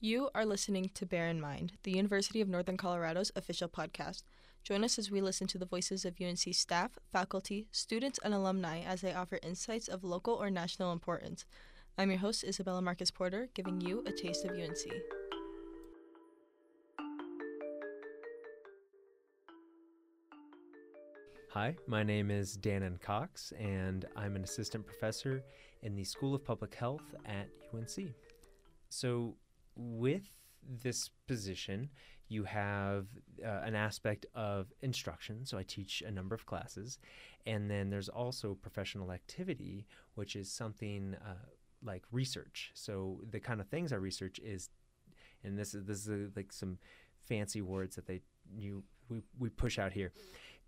You are listening to Bear in Mind, the University of Northern Colorado's official podcast. Join us as we listen to the voices of UNC staff, faculty, students, and alumni as they offer insights of local or national importance. I'm your host, Isabella Marcus Porter, giving you a taste of UNC. Hi, my name is Danon Cox, and I'm an assistant professor in the School of Public Health at UNC. So, with this position, you have uh, an aspect of instruction. So, I teach a number of classes, and then there's also professional activity, which is something uh, like research. So, the kind of things I research is, and this is this is like some fancy words that they you we, we push out here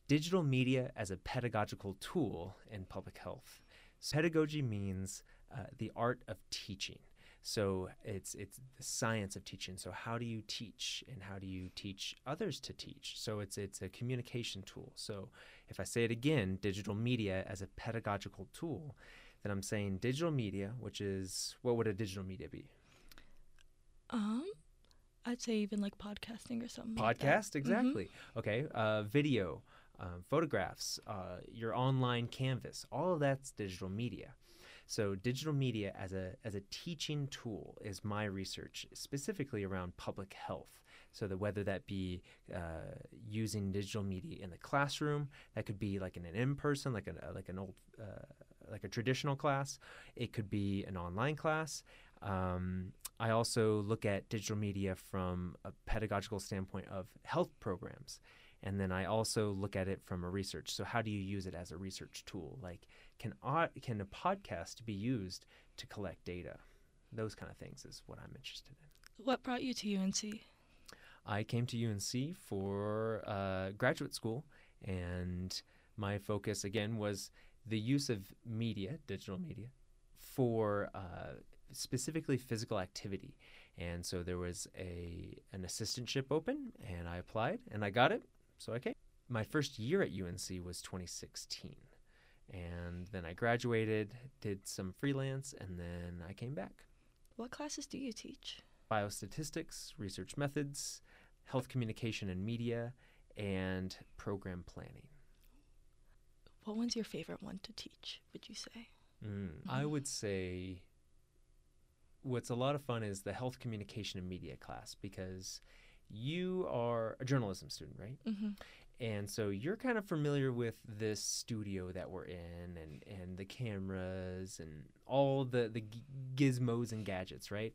digital media as a pedagogical tool in public health. So pedagogy means uh, the art of teaching. So it's it's the science of teaching. So how do you teach, and how do you teach others to teach? So it's it's a communication tool. So if I say it again, digital media as a pedagogical tool, then I'm saying digital media, which is what would a digital media be? Um, I'd say even like podcasting or something. Podcast, like. Mm-hmm. exactly. Okay, uh, video um, photographs, uh, your online canvas, all of that's digital media. So digital media as a as a teaching tool is my research specifically around public health. So that whether that be uh, using digital media in the classroom, that could be like in an in-person, like an like an old uh, like a traditional class. It could be an online class. Um, I also look at digital media from a pedagogical standpoint of health programs. And then I also look at it from a research. So how do you use it as a research tool? Like can can a podcast be used to collect data? Those kind of things is what I'm interested in. What brought you to UNC? I came to UNC for uh, graduate school, and my focus again was the use of media, digital media, for uh, specifically physical activity. And so there was a an assistantship open, and I applied, and I got it. So I came. My first year at UNC was 2016. And then I graduated, did some freelance, and then I came back. What classes do you teach? Biostatistics, research methods, health communication and media, and program planning. What one's your favorite one to teach, would you say? Mm, I would say what's a lot of fun is the health communication and media class because you are a journalism student, right? Mm-hmm. And so you're kind of familiar with this studio that we're in and, and the cameras and all the, the gizmos and gadgets, right?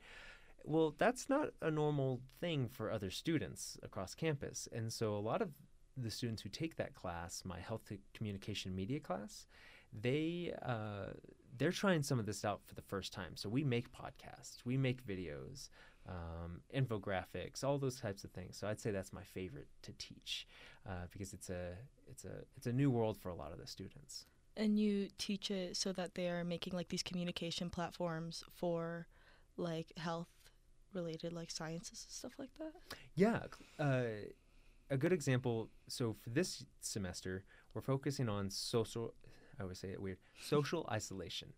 Well, that's not a normal thing for other students across campus. And so a lot of the students who take that class, my health communication media class, they uh, they're trying some of this out for the first time. So we make podcasts, we make videos, um, infographics, all those types of things. So I'd say that's my favorite to teach uh, because it's a it's a it's a new world for a lot of the students. And you teach it so that they are making like these communication platforms for like health related like sciences and stuff like that. Yeah. Uh, a good example. So for this semester, we're focusing on social. I always say it weird. Social isolation,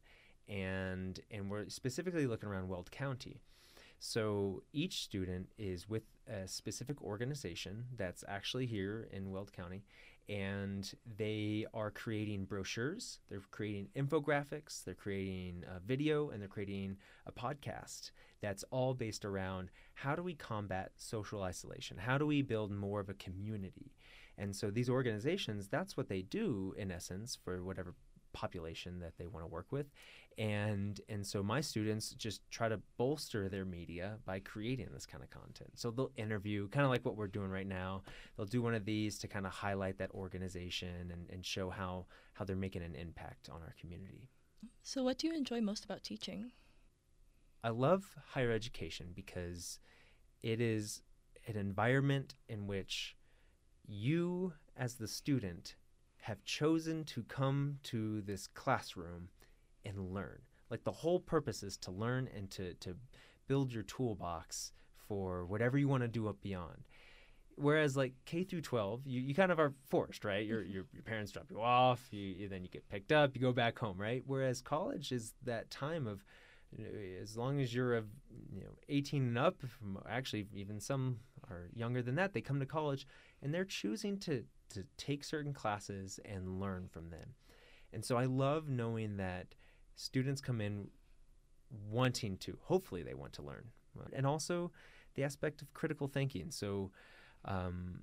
and and we're specifically looking around Weld County. So each student is with a specific organization that's actually here in Weld County, and they are creating brochures, they're creating infographics, they're creating a video, and they're creating a podcast that's all based around how do we combat social isolation? How do we build more of a community? And so these organizations, that's what they do in essence for whatever population that they want to work with and and so my students just try to bolster their media by creating this kind of content. So they'll interview kind of like what we're doing right now. They'll do one of these to kind of highlight that organization and, and show how how they're making an impact on our community. So what do you enjoy most about teaching? I love higher education because it is an environment in which you as the student have chosen to come to this classroom and learn. Like the whole purpose is to learn and to, to build your toolbox for whatever you want to do up beyond. Whereas like K through 12, you, you kind of are forced, right? Your, mm-hmm. your, your parents drop you off, you, you, then you get picked up, you go back home, right? Whereas college is that time of as long as you're of you know 18 and up actually even some are younger than that they come to college and they're choosing to to take certain classes and learn from them and so i love knowing that students come in wanting to hopefully they want to learn and also the aspect of critical thinking so um,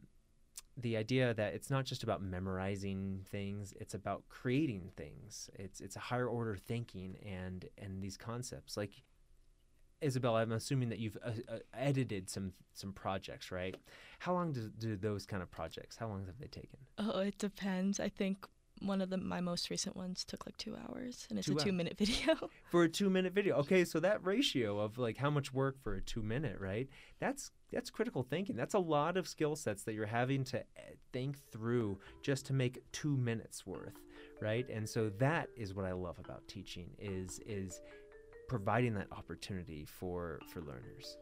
the idea that it's not just about memorizing things it's about creating things it's it's a higher order thinking and and these concepts like Isabel, I'm assuming that you've uh, uh, edited some some projects, right? How long do, do those kind of projects? How long have they taken? Oh, it depends. I think one of the my most recent ones took like two hours, and it's Two a hours. two minute video. For a two minute video, okay, so that ratio of like how much work for a two minute, right? That's that's critical thinking. That's a lot of skill sets that you're having to eh, think through just to make two minutes worth, right? And so that is what I love about teaching is is providing that opportunity for for learners.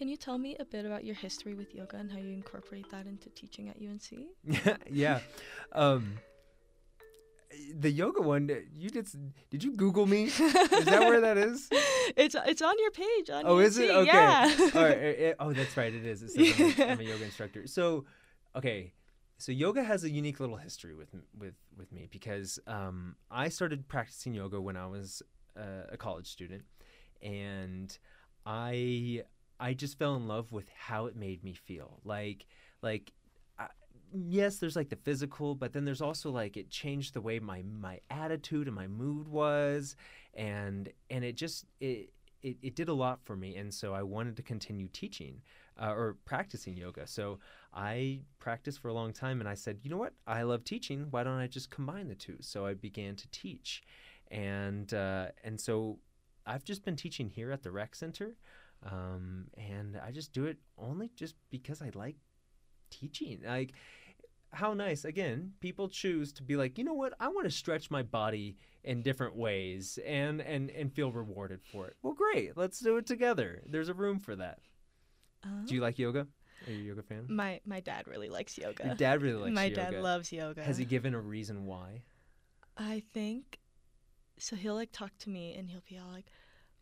Can you tell me a bit about your history with yoga and how you incorporate that into teaching at UNC? yeah. Um, the yoga one, you did. Did you Google me? Is that where that is? it's it's on your page on Oh, is it? Okay. Yeah. All right. eh, eh, oh, that's right. It is. It says I'm, a, I'm a yoga instructor. So, okay. So yoga has a unique little history with with with me because um, I started practicing yoga when I was uh, a college student, and I I just fell in love with how it made me feel. Like like yes, there's like the physical, but then there's also like it changed the way my my attitude and my mood was, and and it just it it, it did a lot for me, and so I wanted to continue teaching uh, or practicing yoga. So I practiced for a long time, and I said, you know what, I love teaching. Why don't I just combine the two? So I began to teach, and uh, and so I've just been teaching here at the rec center, um, and I just do it only just because I like teaching. Like how nice. Again people choose to be like you know what? I want to stretch my body in different ways and and and feel rewarded for it. Well great. Let's do it together. There's a room for that. Do you like yoga? Are you a yoga fan? My my dad really likes yoga. your dad really likes my yoga. dad loves yoga. has he given a reason why? I think so. He'll like talk to me and he'll be all like,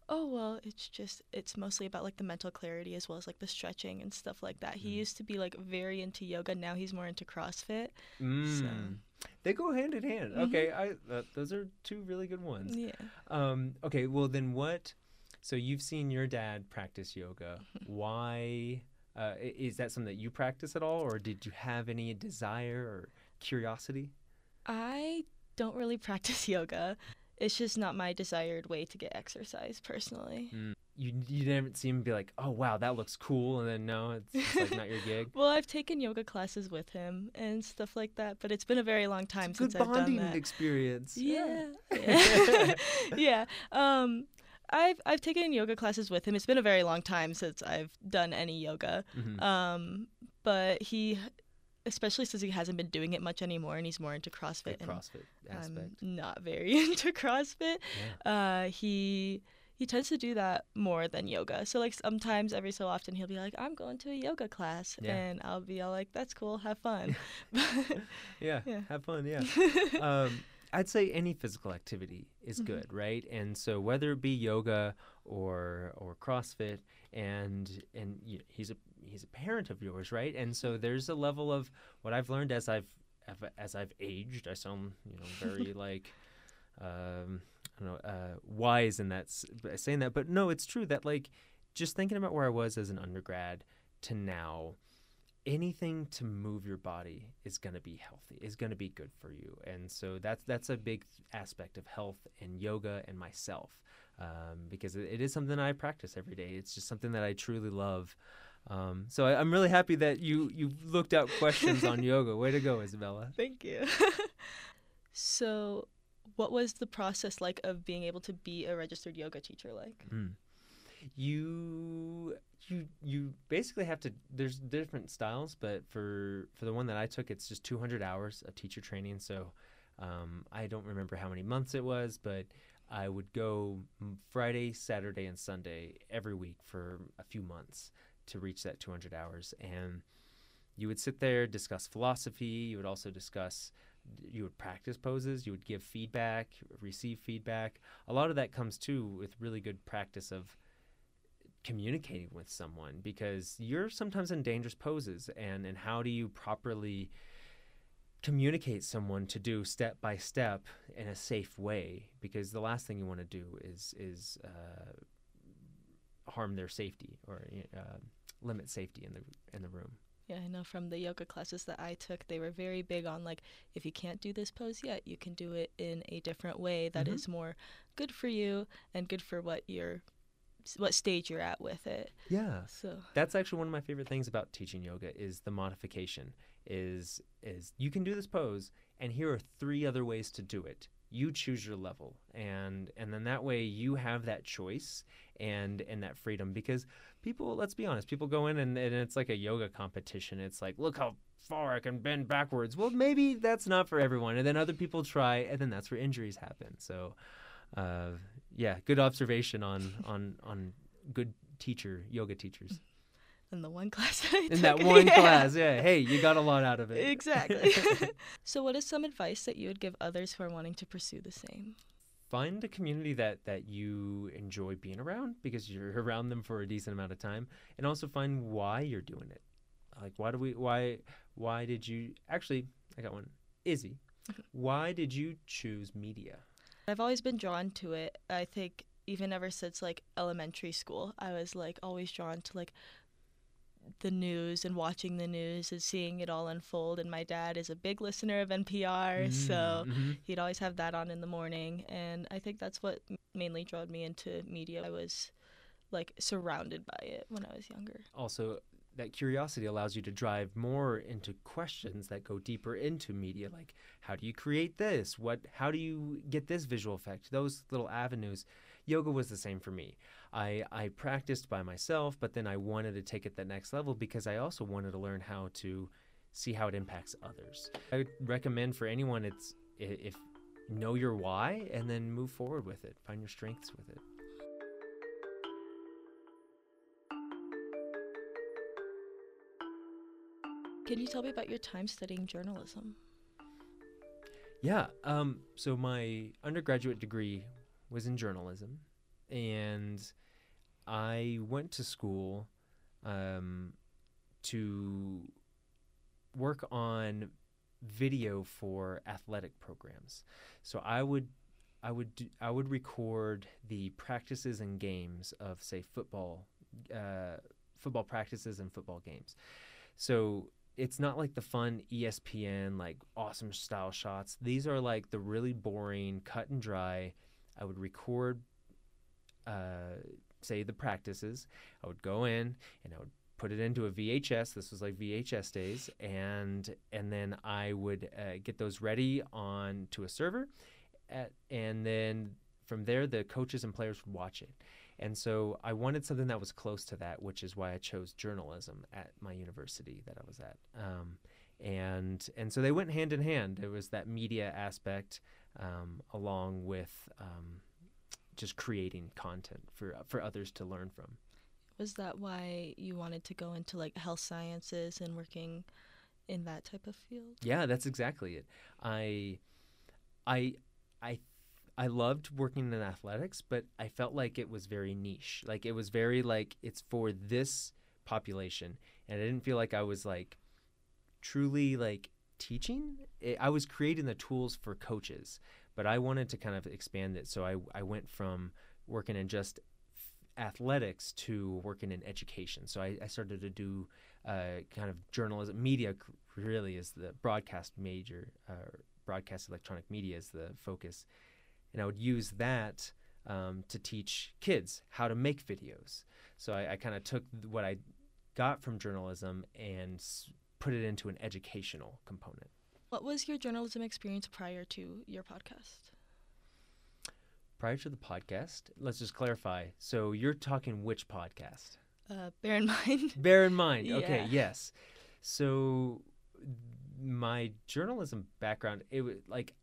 "Oh well, it's just it's mostly about like the mental clarity as well as like the stretching and stuff like that." He Mm. used to be like very into yoga. Now he's more into CrossFit. mm. they go hand in hand Mhm. okay i uh, those are two really good ones Yeah. Um, okay, well then what? So you've seen your dad practice yoga. Why? Uh, is that something that you practice at all, or did you have any desire or curiosity? I don't really practice yoga. It's just not my desired way to get exercise personally. You you didn't seem to be like, oh wow, that looks cool, and then no, it's, it's like not your gig. Well, I've taken yoga classes with him and stuff like that, but it's been a very long time since I've done bonding that. experience. Yeah. Yeah. yeah. Um I've I've taken yoga classes with him. It's been a very long time since I've done any yoga. Mhm. Um but he especially since he hasn't been doing it much anymore and he's more into CrossFit and CrossFit aspect. I'm not very into CrossFit. yeah. Uh he he tends to do that more than yoga. So like sometimes every so often he'll be like, I'm going to a yoga class Yeah. and I'll be all like, That's cool, have fun. yeah, Yeah. have fun. Yeah. um, I'd say any physical activity is Mhm. good, right? And so whether it be yoga or or CrossFit, and and y- he's a he's a parent of yours, right? And so there's a level of what I've learned as I've as I've aged. I sound you know very like. Um, I don't know, uh, wise in that saying that, but no, it's true that like just thinking about where I was as an undergrad to now, anything to move your body is going to be healthy is going to be good for you and so that's that's a big aspect of health and yoga and myself um, because it, it is something i practice every day it's just something that i truly love um, so I, i'm really happy that you you looked out questions on yoga way to go isabella Thank you. so, what was the process like of being able to be a registered yoga teacher like? Mm. You you you basically have to. There's different styles, but for for the one that I took, it's just 200 hours of teacher training. So um, I don't remember how many months it was, but I would go Friday, Saturday, and Sunday every week for a few months to reach that 200 hours. And you would sit there, discuss philosophy. You would also discuss you would practice poses, you would give feedback, receive feedback. A lot of that comes too with really good practice of communicating with someone because you're sometimes in dangerous poses and and how do you properly communicate someone to do step by step in a safe way because the last thing you want to do is is uh, harm their safety or uh, limit safety in the in the room. Yeah, I know from the yoga classes that I took, they were very big on like if you can't do this pose yet, you can do it in a different way that Mhm. is more good for you and good for what you're what stage you're at with it. Yeah. So, That's actually one of my favorite things about teaching yoga is the modification. Is is you can do this pose and here are three other ways to do it. You choose your level and and then that way you have that choice and and that freedom because people let's be honest, people go in and, and it's like a yoga competition. It's like look how far I can bend backwards. Well, maybe that's not for everyone. And then other people try and then that's where injuries happen. So uh, yeah, good observation on on on good teacher yoga teachers in the one class that I in that one yeah. class. Yeah, hey, you got a lot out of it. Exactly. so, what is some advice that you would give others who are wanting to pursue the same? Find a community that that you enjoy being around because you're around them for a decent amount of time, and also find why you're doing it. Like, why do we? Why? Why did you? Actually, I got one. Izzy, why did you choose media? I've always been drawn to it. I think even ever since like elementary school, I was like always drawn to like the news and watching the news and seeing it all unfold. And my dad is a big listener of NPR, so Mhm. he'd always have that on in the morning. And I think that's what mainly drew me into media. I was like surrounded by it when I was younger. also that curiosity allows you to drive more into questions that go deeper into media like how do you create this what how do you get this visual effect those little avenues yoga was the same for me i i practiced by myself but then i wanted to take it that next level because i also wanted to learn how to see how it impacts others i would recommend for anyone it's if know your why and then move forward with it find your strengths with it Can you tell me about your time studying journalism? Yeah. Um, so my undergraduate degree was in journalism, and I went to school um, to work on video for athletic programs. So I would. I would do, I would record the practices and games of say football, uh, football practices and football games. So it's not like the fun ESPN like awesome style shots. These are like the really boring, cut and dry. I would record, uh, say the practices. I would go in and I would put it into a VHS. This was like VHS days, and and then I would uh, get those ready on to a server, at, and then from there the coaches and players would watch it. And so I wanted something that was close to that, which is why I chose journalism at my university that I was at. Um, and and so they went hand in hand. There was that media aspect um, along with um, just creating content for for others to learn from. Was that why you wanted to go into like health sciences and working in that type of field? Yeah, that's exactly it. I, I, I, I loved working in athletics, but I felt like it was very niche. Like it was very like it's for this population, and I didn't feel like I was like truly like teaching. It, I was creating the tools for coaches, but I wanted to kind of expand it. So I I went from working in just athletics to working in education. So I, I started to do uh, kind of journalism, media really is the broadcast major, uh, broadcast electronic media is the focus. And I would use that um, to teach kids how to make videos. So I, I kind of took what I got from journalism and put it into an educational component. What was your journalism experience prior to your podcast? Prior to the podcast, let's just clarify. So you're talking which podcast? Uh, bear in mind, Bear in mind. Okay, Yeah. yes. So my journalism background, it was like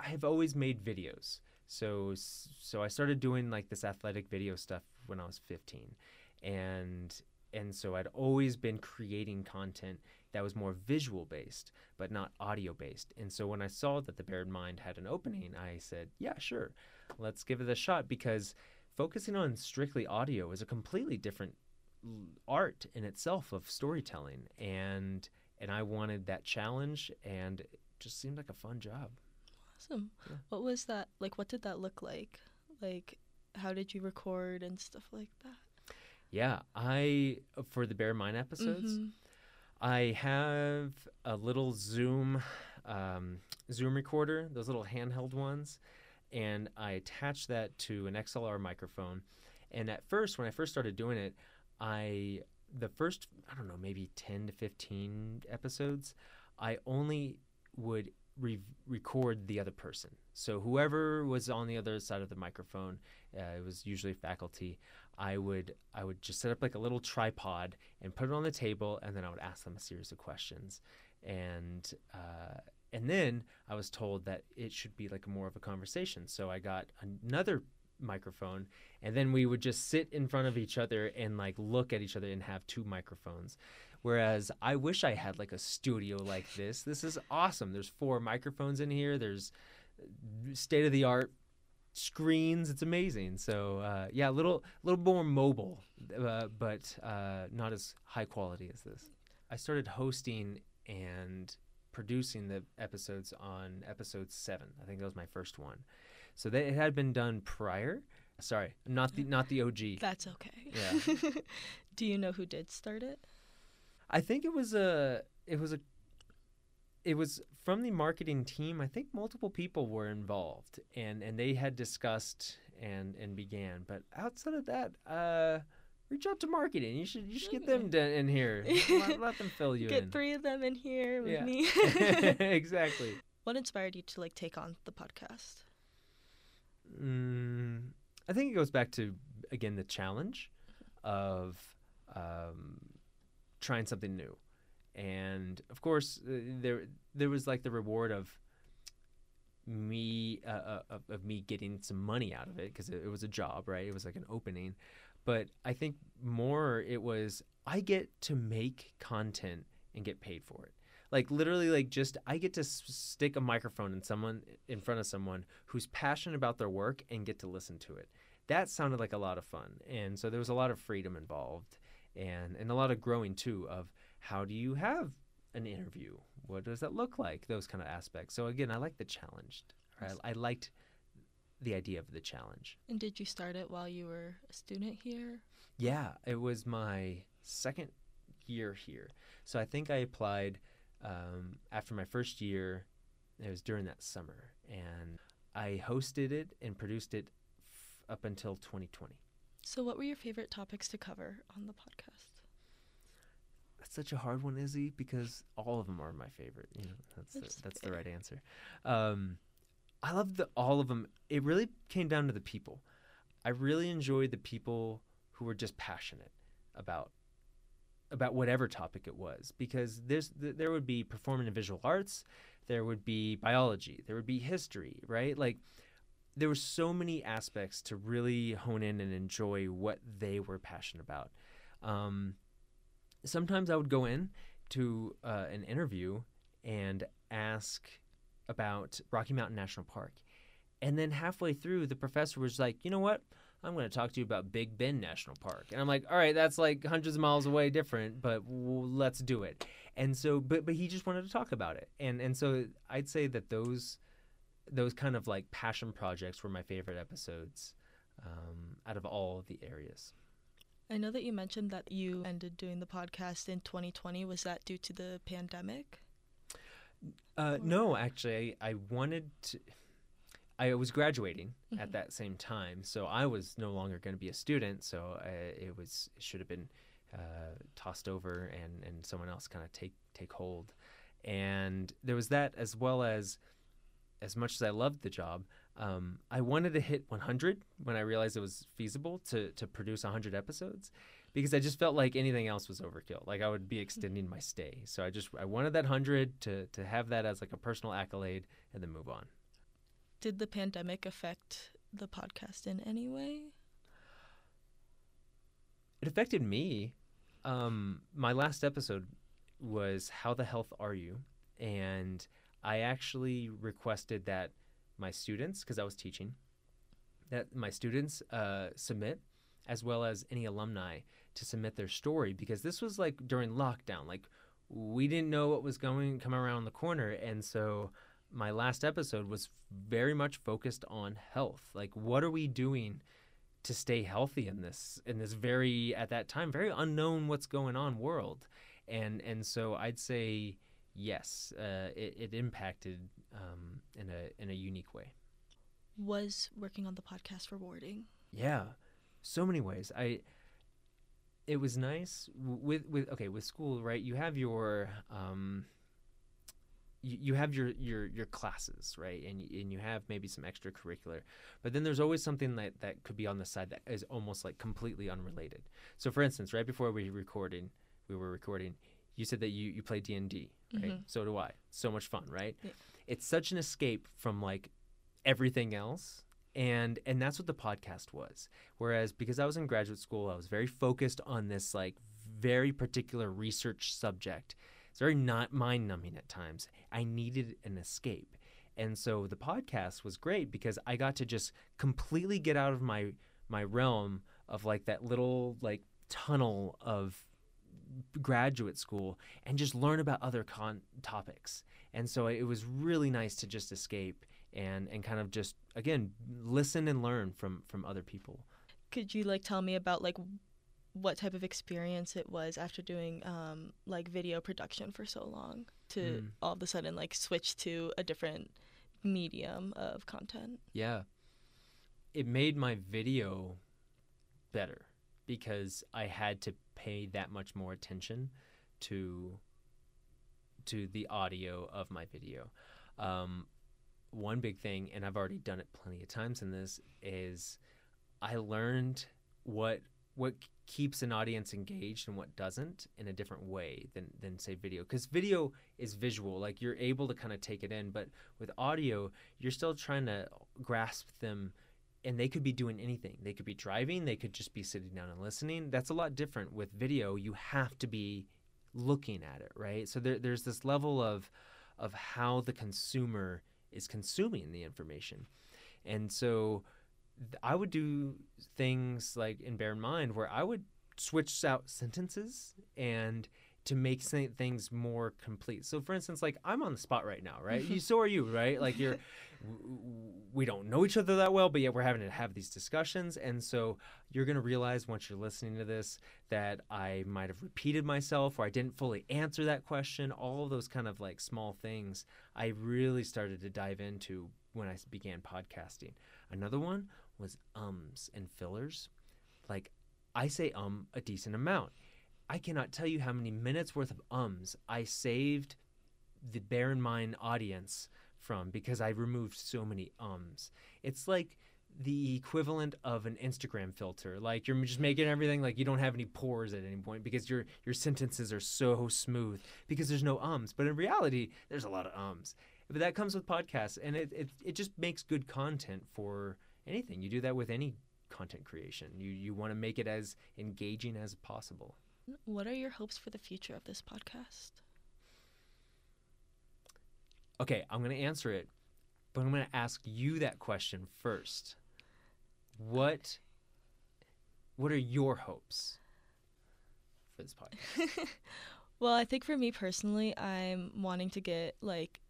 I have always made videos. So so I started doing like this athletic video stuff when I was 15. And and so I'd always been creating content that was more visual based, but not audio based. And so when I saw that the Bear in Mind had an opening, I said, yeah, sure, let's give it a shot because focusing on strictly audio is a completely different art in itself of storytelling and and I wanted that challenge and it just seemed like a fun job. Awesome. Yeah. What was that like what did that look like? Like how did you record and stuff like that? Yeah, I for the Bear in Mind episodes, mm-hmm. I have a little Zoom um, Zoom recorder, those little handheld ones, and I attach that to an XLR microphone. And at first, when I first started doing it, I the first I don't know maybe ten to fifteen episodes, I only would re- record the other person. So whoever was on the other side of the microphone, uh, it was usually faculty. I would I would just set up like a little tripod and put it on the table, and then I would ask them a series of questions, and uh, and then I was told that it should be like more of a conversation. So I got another microphone and then we would just sit in front of each other and like look at each other and have two microphones whereas i wish i had like a studio like this this is awesome there's four microphones in here there's state of the art screens. It's amazing. So uh, yeah, a little little more mobile, uh, but uh, not as high quality as this. I started hosting and producing the episodes on episode seven. I think that was my first one. So that it had been done prior. Sorry, not the not the OG. That's okay. Yeah. Do you know who did start it? I think it was a it was a it was from the marketing team. I think multiple people were involved, and and they had discussed and and began. But outside of that, uh, reach out to marketing. You should you should get them in here. let, let, them fill you get in. Get three of them in here with yeah. me. exactly. What inspired you to like take on the podcast? Mm, I think it goes back to again the challenge of um, trying something new. And of course uh, there there was like the reward of me uh, uh, of, me getting some money out of it because it, it, was a job right? It was like an opening. But i think more it was i get to make content and get paid for it. Like literally like just i get to s- stick a microphone in someone in front of someone who's passionate about their work and get to listen to it. That sounded like a lot of fun. And so there was a lot of freedom involved and and a lot of growing too of how do you have an interview? What does that look like? Those kind of aspects. So again, I like the challenge. I, I liked the idea of the challenge. And did you start it while you were a student here? Yeah, it was my second year here. So I think I applied um, after my first year. It was during that summer, and I hosted it and produced it f- up until 2020. So, what were your favorite topics to cover on the podcast? that's such a hard one, Izzy, because all of them are my favorite. You know, that's that's, the, that's the right answer. Um, I love the all of them. It really came down to the people. I really enjoyed the people who were just passionate about about whatever topic it was because there's there would be performing and visual arts, there would be biology, there would be history, right? Like there were so many aspects to really hone in and enjoy what they were passionate about. Um, sometimes I would go in to uh, an interview and ask about Rocky Mountain National Park. And then halfway through, the professor was like, you know what? I'm going to talk to you about Big Bend National Park. And I'm like, all right, that's like hundreds of miles away, different, but let's do it. And so, but but he just wanted to talk about it. And and so I'd say that those those kind of like passion projects were my favorite episodes um, out of all the areas. I know that you mentioned that you ended doing the podcast in 2020. Was that due to the pandemic? Uh, no, actually, I, I, wanted to. I was graduating mm-hmm. at that same time, so I was no longer going to be a student. So I, it was it should have been uh, tossed over, and and someone else kind of take take hold. And there was that as well as as much as I loved the job, um, I wanted to hit 100 when I realized it was feasible to to produce 100 episodes, because I just felt like anything else was overkill. Like I would be extending my stay. So I just I wanted that 100 to to have that as like a personal accolade and then move on. Did the pandemic affect the podcast in any way? It affected me. Um, my last episode was How the Health Are You? And I actually requested that my students, because I was teaching, that my students uh, submit, as well as any alumni, to submit their story, because this was like during lockdown. Like we didn't know what was going come around the corner, and so my last episode was very much focused on health. Like, what are we doing to stay healthy in this in this very at that time very unknown what's going on world? And and so I'd say yes, uh, it, it impacted um, in a in a unique way. Was working on the podcast rewarding? Yeah, so many ways. I it was nice with with okay with school right. You have your um, you, you have your, your your classes right and and you have maybe some extracurricular but then there's always something that that could be on the side that is almost like completely unrelated so for instance right before we recording we were recording you said that you you play d&d right Mhm. so do i so much fun right Yeah. it's such an escape from like everything else and and that's what the podcast was whereas because i was in graduate school i was very focused on this like very particular research subject it's very not mind numbing at times. I needed an escape. And so the podcast was great because I got to just completely get out of my my realm of like that little like tunnel of graduate school and just learn about other con- topics. And so it was really nice to just escape and and kind of just again listen and learn from from other people. Could you like tell me about like what type of experience it was after doing um, like video production for so long to Mm. all of a sudden like switch to a different medium of content? Yeah. It made my video better because I had to pay that much more attention to to the audio of my video. Um, one big thing, and I've already done it plenty of times in this, is I learned what what keeps an audience engaged and what doesn't in a different way than than say video because video is visual like you're able to kind of take it in but with audio you're still trying to grasp them and they could be doing anything they could be driving they could just be sitting down and listening that's a lot different with video you have to be looking at it right so there, there's this level of of how the consumer is consuming the information and so I would do things like in Bear in Mind where I would switch out sentences and to make things more complete. So, for instance, like I'm on the spot right now, right? you, so are you, right? Like you're, we don't know each other that well, but yet we're having to have these discussions, and so you're gonna realize once you're listening to this that I might have repeated myself or I didn't fully answer that question. All of those kind of like small things I really started to dive into when I began podcasting. Another one was ums and fillers. Like I say um a decent amount. I cannot tell you how many minutes worth of ums I saved the bear in mind audience from because I removed so many ums. It's like the equivalent of an Instagram filter. Like you're just making everything like you don't have any pores at any point because your your sentences are so smooth because there's no ums. But in reality, there's a lot of ums. But that comes with podcasts and it, it, it just makes good content for anything. You do that with any content creation. You you want to make it as engaging as possible. What are your hopes for the future of this podcast? Okay, I'm going to answer it, but I'm going to ask you that question first. What what are your hopes for this podcast? Well, I think for me personally, I'm wanting to get like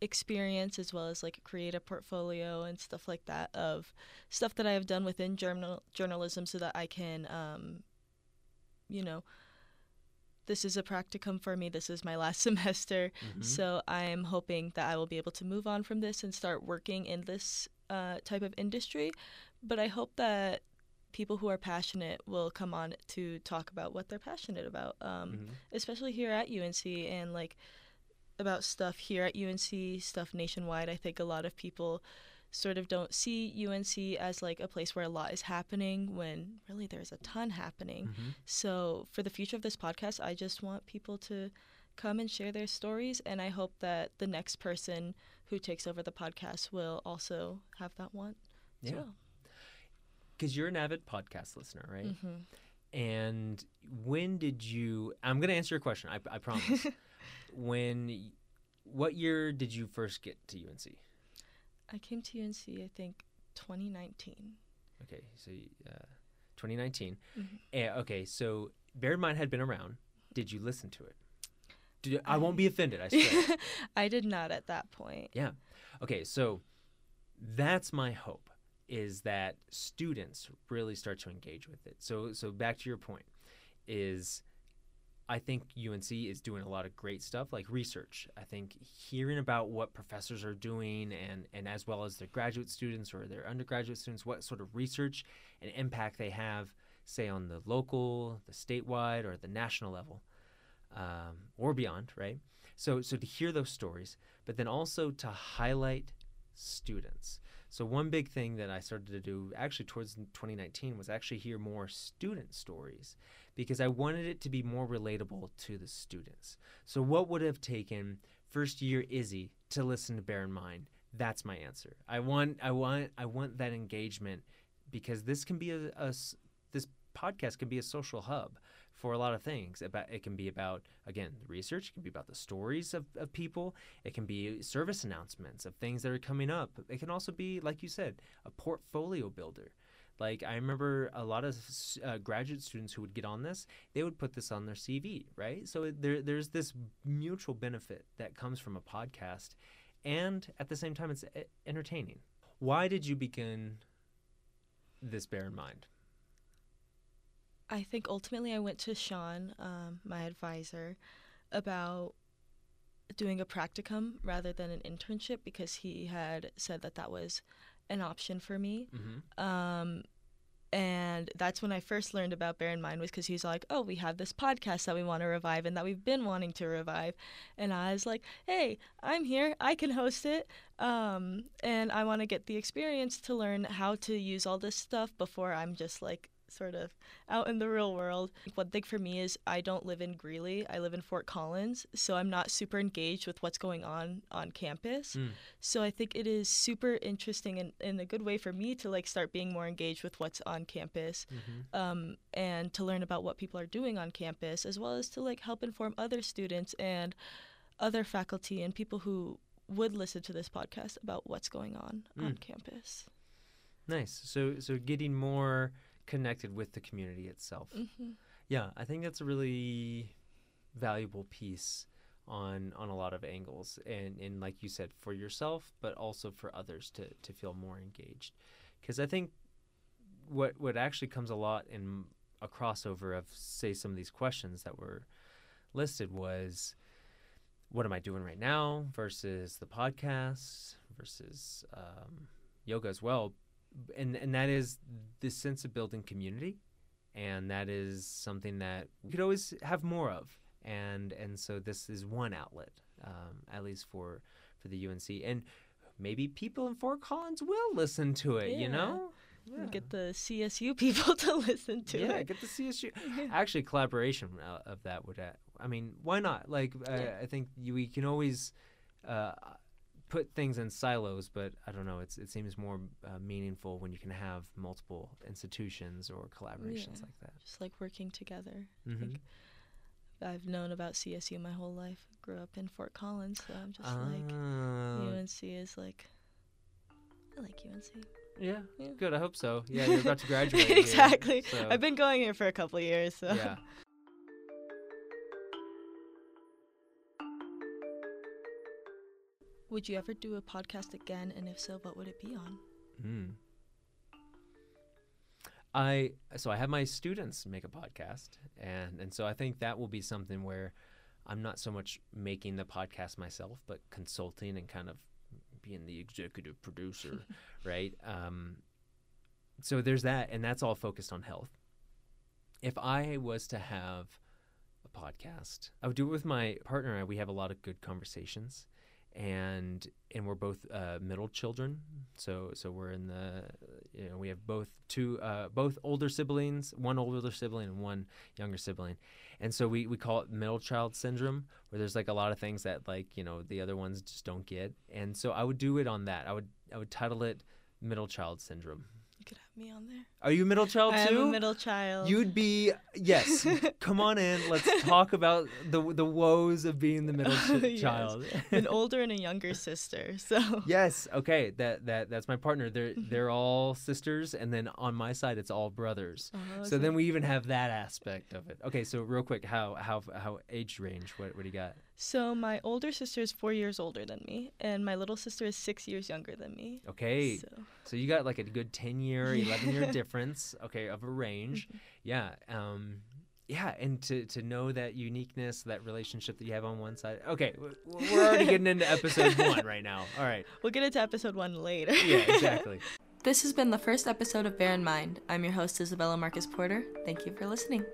experience as well as like create a portfolio and stuff like that of stuff that I have done within journal journalism so that I can um you know this is a practicum for me. This is my last semester. Mhm. So I'm hoping that I will be able to move on from this and start working in this uh, type of industry. But I hope that people who are passionate will come on to talk about what they're passionate about, um, Mhm. especially here at UNC and like about stuff here at UNC, stuff nationwide. I think a lot of people sort of don't see UNC as like a place where a lot is happening when really there's a ton happening. Mhm. So, for the future of this podcast, I just want people to come and share their stories. And I hope that the next person who takes over the podcast will also have that want as Yeah. well. Because you're an avid podcast listener, right? hmm And when did you? I'm gonna answer your question. I, I promise. when? What year did you first get to UNC? I came to UNC, I think, 2019. Okay, so uh, 2019. Mhm. Eh, okay, so Bear in Mind had been around. Did you listen to it? Did you, I won't be offended. I swear. I did not at that point. Yeah. Okay, so that's my hope is that students really start to engage with it. So so back to your point is I think UNC is doing a lot of great stuff like research. I think hearing about what professors are doing and and as well as their graduate students or their undergraduate students what sort of research and impact they have say on the local, the statewide or the national level um, or beyond, right? So so to hear those stories, but then also to highlight students. So one big thing that I started to do actually towards 2019 was actually hear more student stories because I wanted it to be more relatable to the students. So what would have taken first year Izzy to listen to Bear in Mind? That's my answer. I want I want I want that engagement because this can be a this podcast can be a social hub for a lot of things. About it can be about again research, it can be about the stories of, of people, it can be service announcements of things that are coming up. It can also be, like you said, a portfolio builder. Like I remember a lot of uh, graduate students who would get on this, they would put this on their CV, right? So there, there's this mutual benefit that comes from a podcast, and at the same time, it's e- entertaining. Why did you begin this? Bear in mind. I think ultimately I went to Sean, um, my advisor, about doing a practicum rather than an internship because he had said that that was an option for me. Mm-hmm. Um, and that's when I first learned about Bear in Mind was because he's like, oh, we have this podcast that we want to revive and that we've been wanting to revive. And I was like, hey, I'm here. I can host it. Um, and I want to get the experience to learn how to use all this stuff before I'm just like sort of out in the real world. One thing for me is I don't live in Greeley. I live in Fort Collins, so I'm not super engaged with what's going on on campus. Mm. So I think it is super interesting and in a good way for me to like start being more engaged with what's on campus Mm-hmm. um, and to learn about what people are doing on campus as well as to like help inform other students and other faculty and people who would listen to this podcast about what's going on on Mm. campus. Nice. So so getting more connected with the community itself. hmm Yeah, I think that's a really valuable piece on on a lot of angles. And and like you said for yourself but also for others to to feel more engaged. Because I think what what actually comes a lot in a crossover of say some of these questions that were listed was what am I doing right now versus the podcast versus um, yoga as well and and that is the sense of building community and that is something that we could always have more of and and so this is one outlet um, at least for for the UNC and maybe people in Fort Collins will listen to it you Yeah. know Get the CSU people to listen to yeah it. get the CSU actually collaboration uh, of that would uh, I mean why not like uh, Yeah. I think you, we can always uh, put things in silos but I don't know it's it seems more uh, meaningful when you can have multiple institutions or collaborations Yeah. like that Just like working together. Mhm. Like, I've known about CSU my whole life. Grew up in Fort Collins, so I'm just like Ah, UNC is like I like UNC. yeah, Yeah. good. I hope so. Yeah, you're about to graduate. here, exactly. so- I've been going here for a couple of years, so yeah. Would you ever do a podcast again and if so, what would it be on? Mm. I so I have my students make a podcast, and and so I think that will be something where I'm not so much making the podcast myself, but consulting and kind of being the executive producer, right? Um, so there's that, and that's all focused on health. If I was to have a podcast, I would do it with my partner. We have a lot of good conversations, and and we're both uh, middle children. So so we're in the you know we have both two uh, both older siblings, one older sibling and one younger sibling, and so we we call it middle child syndrome, where there's like a lot of things that like you know the other ones just don't get, and so I would do it on that. I would I would title it middle child syndrome. could have me on there. Are you a middle child I too? am a middle child. You'd be yes. Come on in. Let's talk about the the woes of being the middle ch- Yes. child. an older and a younger sister. So yes. Okay. That that that's my partner. They're mm-hmm. they're all sisters, and then on my side it's all brothers. Oh, So then we even have that aspect of it. Okay. So real quick, how how how age range? What what do you got? So my older sister is four years older than me, and my little sister is six years younger than me. Okay. So So you got like a good 10 year, 11 year difference, okay, of a range. Yeah. Um yeah, and to, to know that uniqueness, that relationship that you have on one side. Okay, w- w- we're already getting into episode one right now. All right. we'll get into episode one later. Yeah, exactly. This has been the first episode of Bear in Mind. I'm your host, Isabella Marcus Porter. Thank you for listening.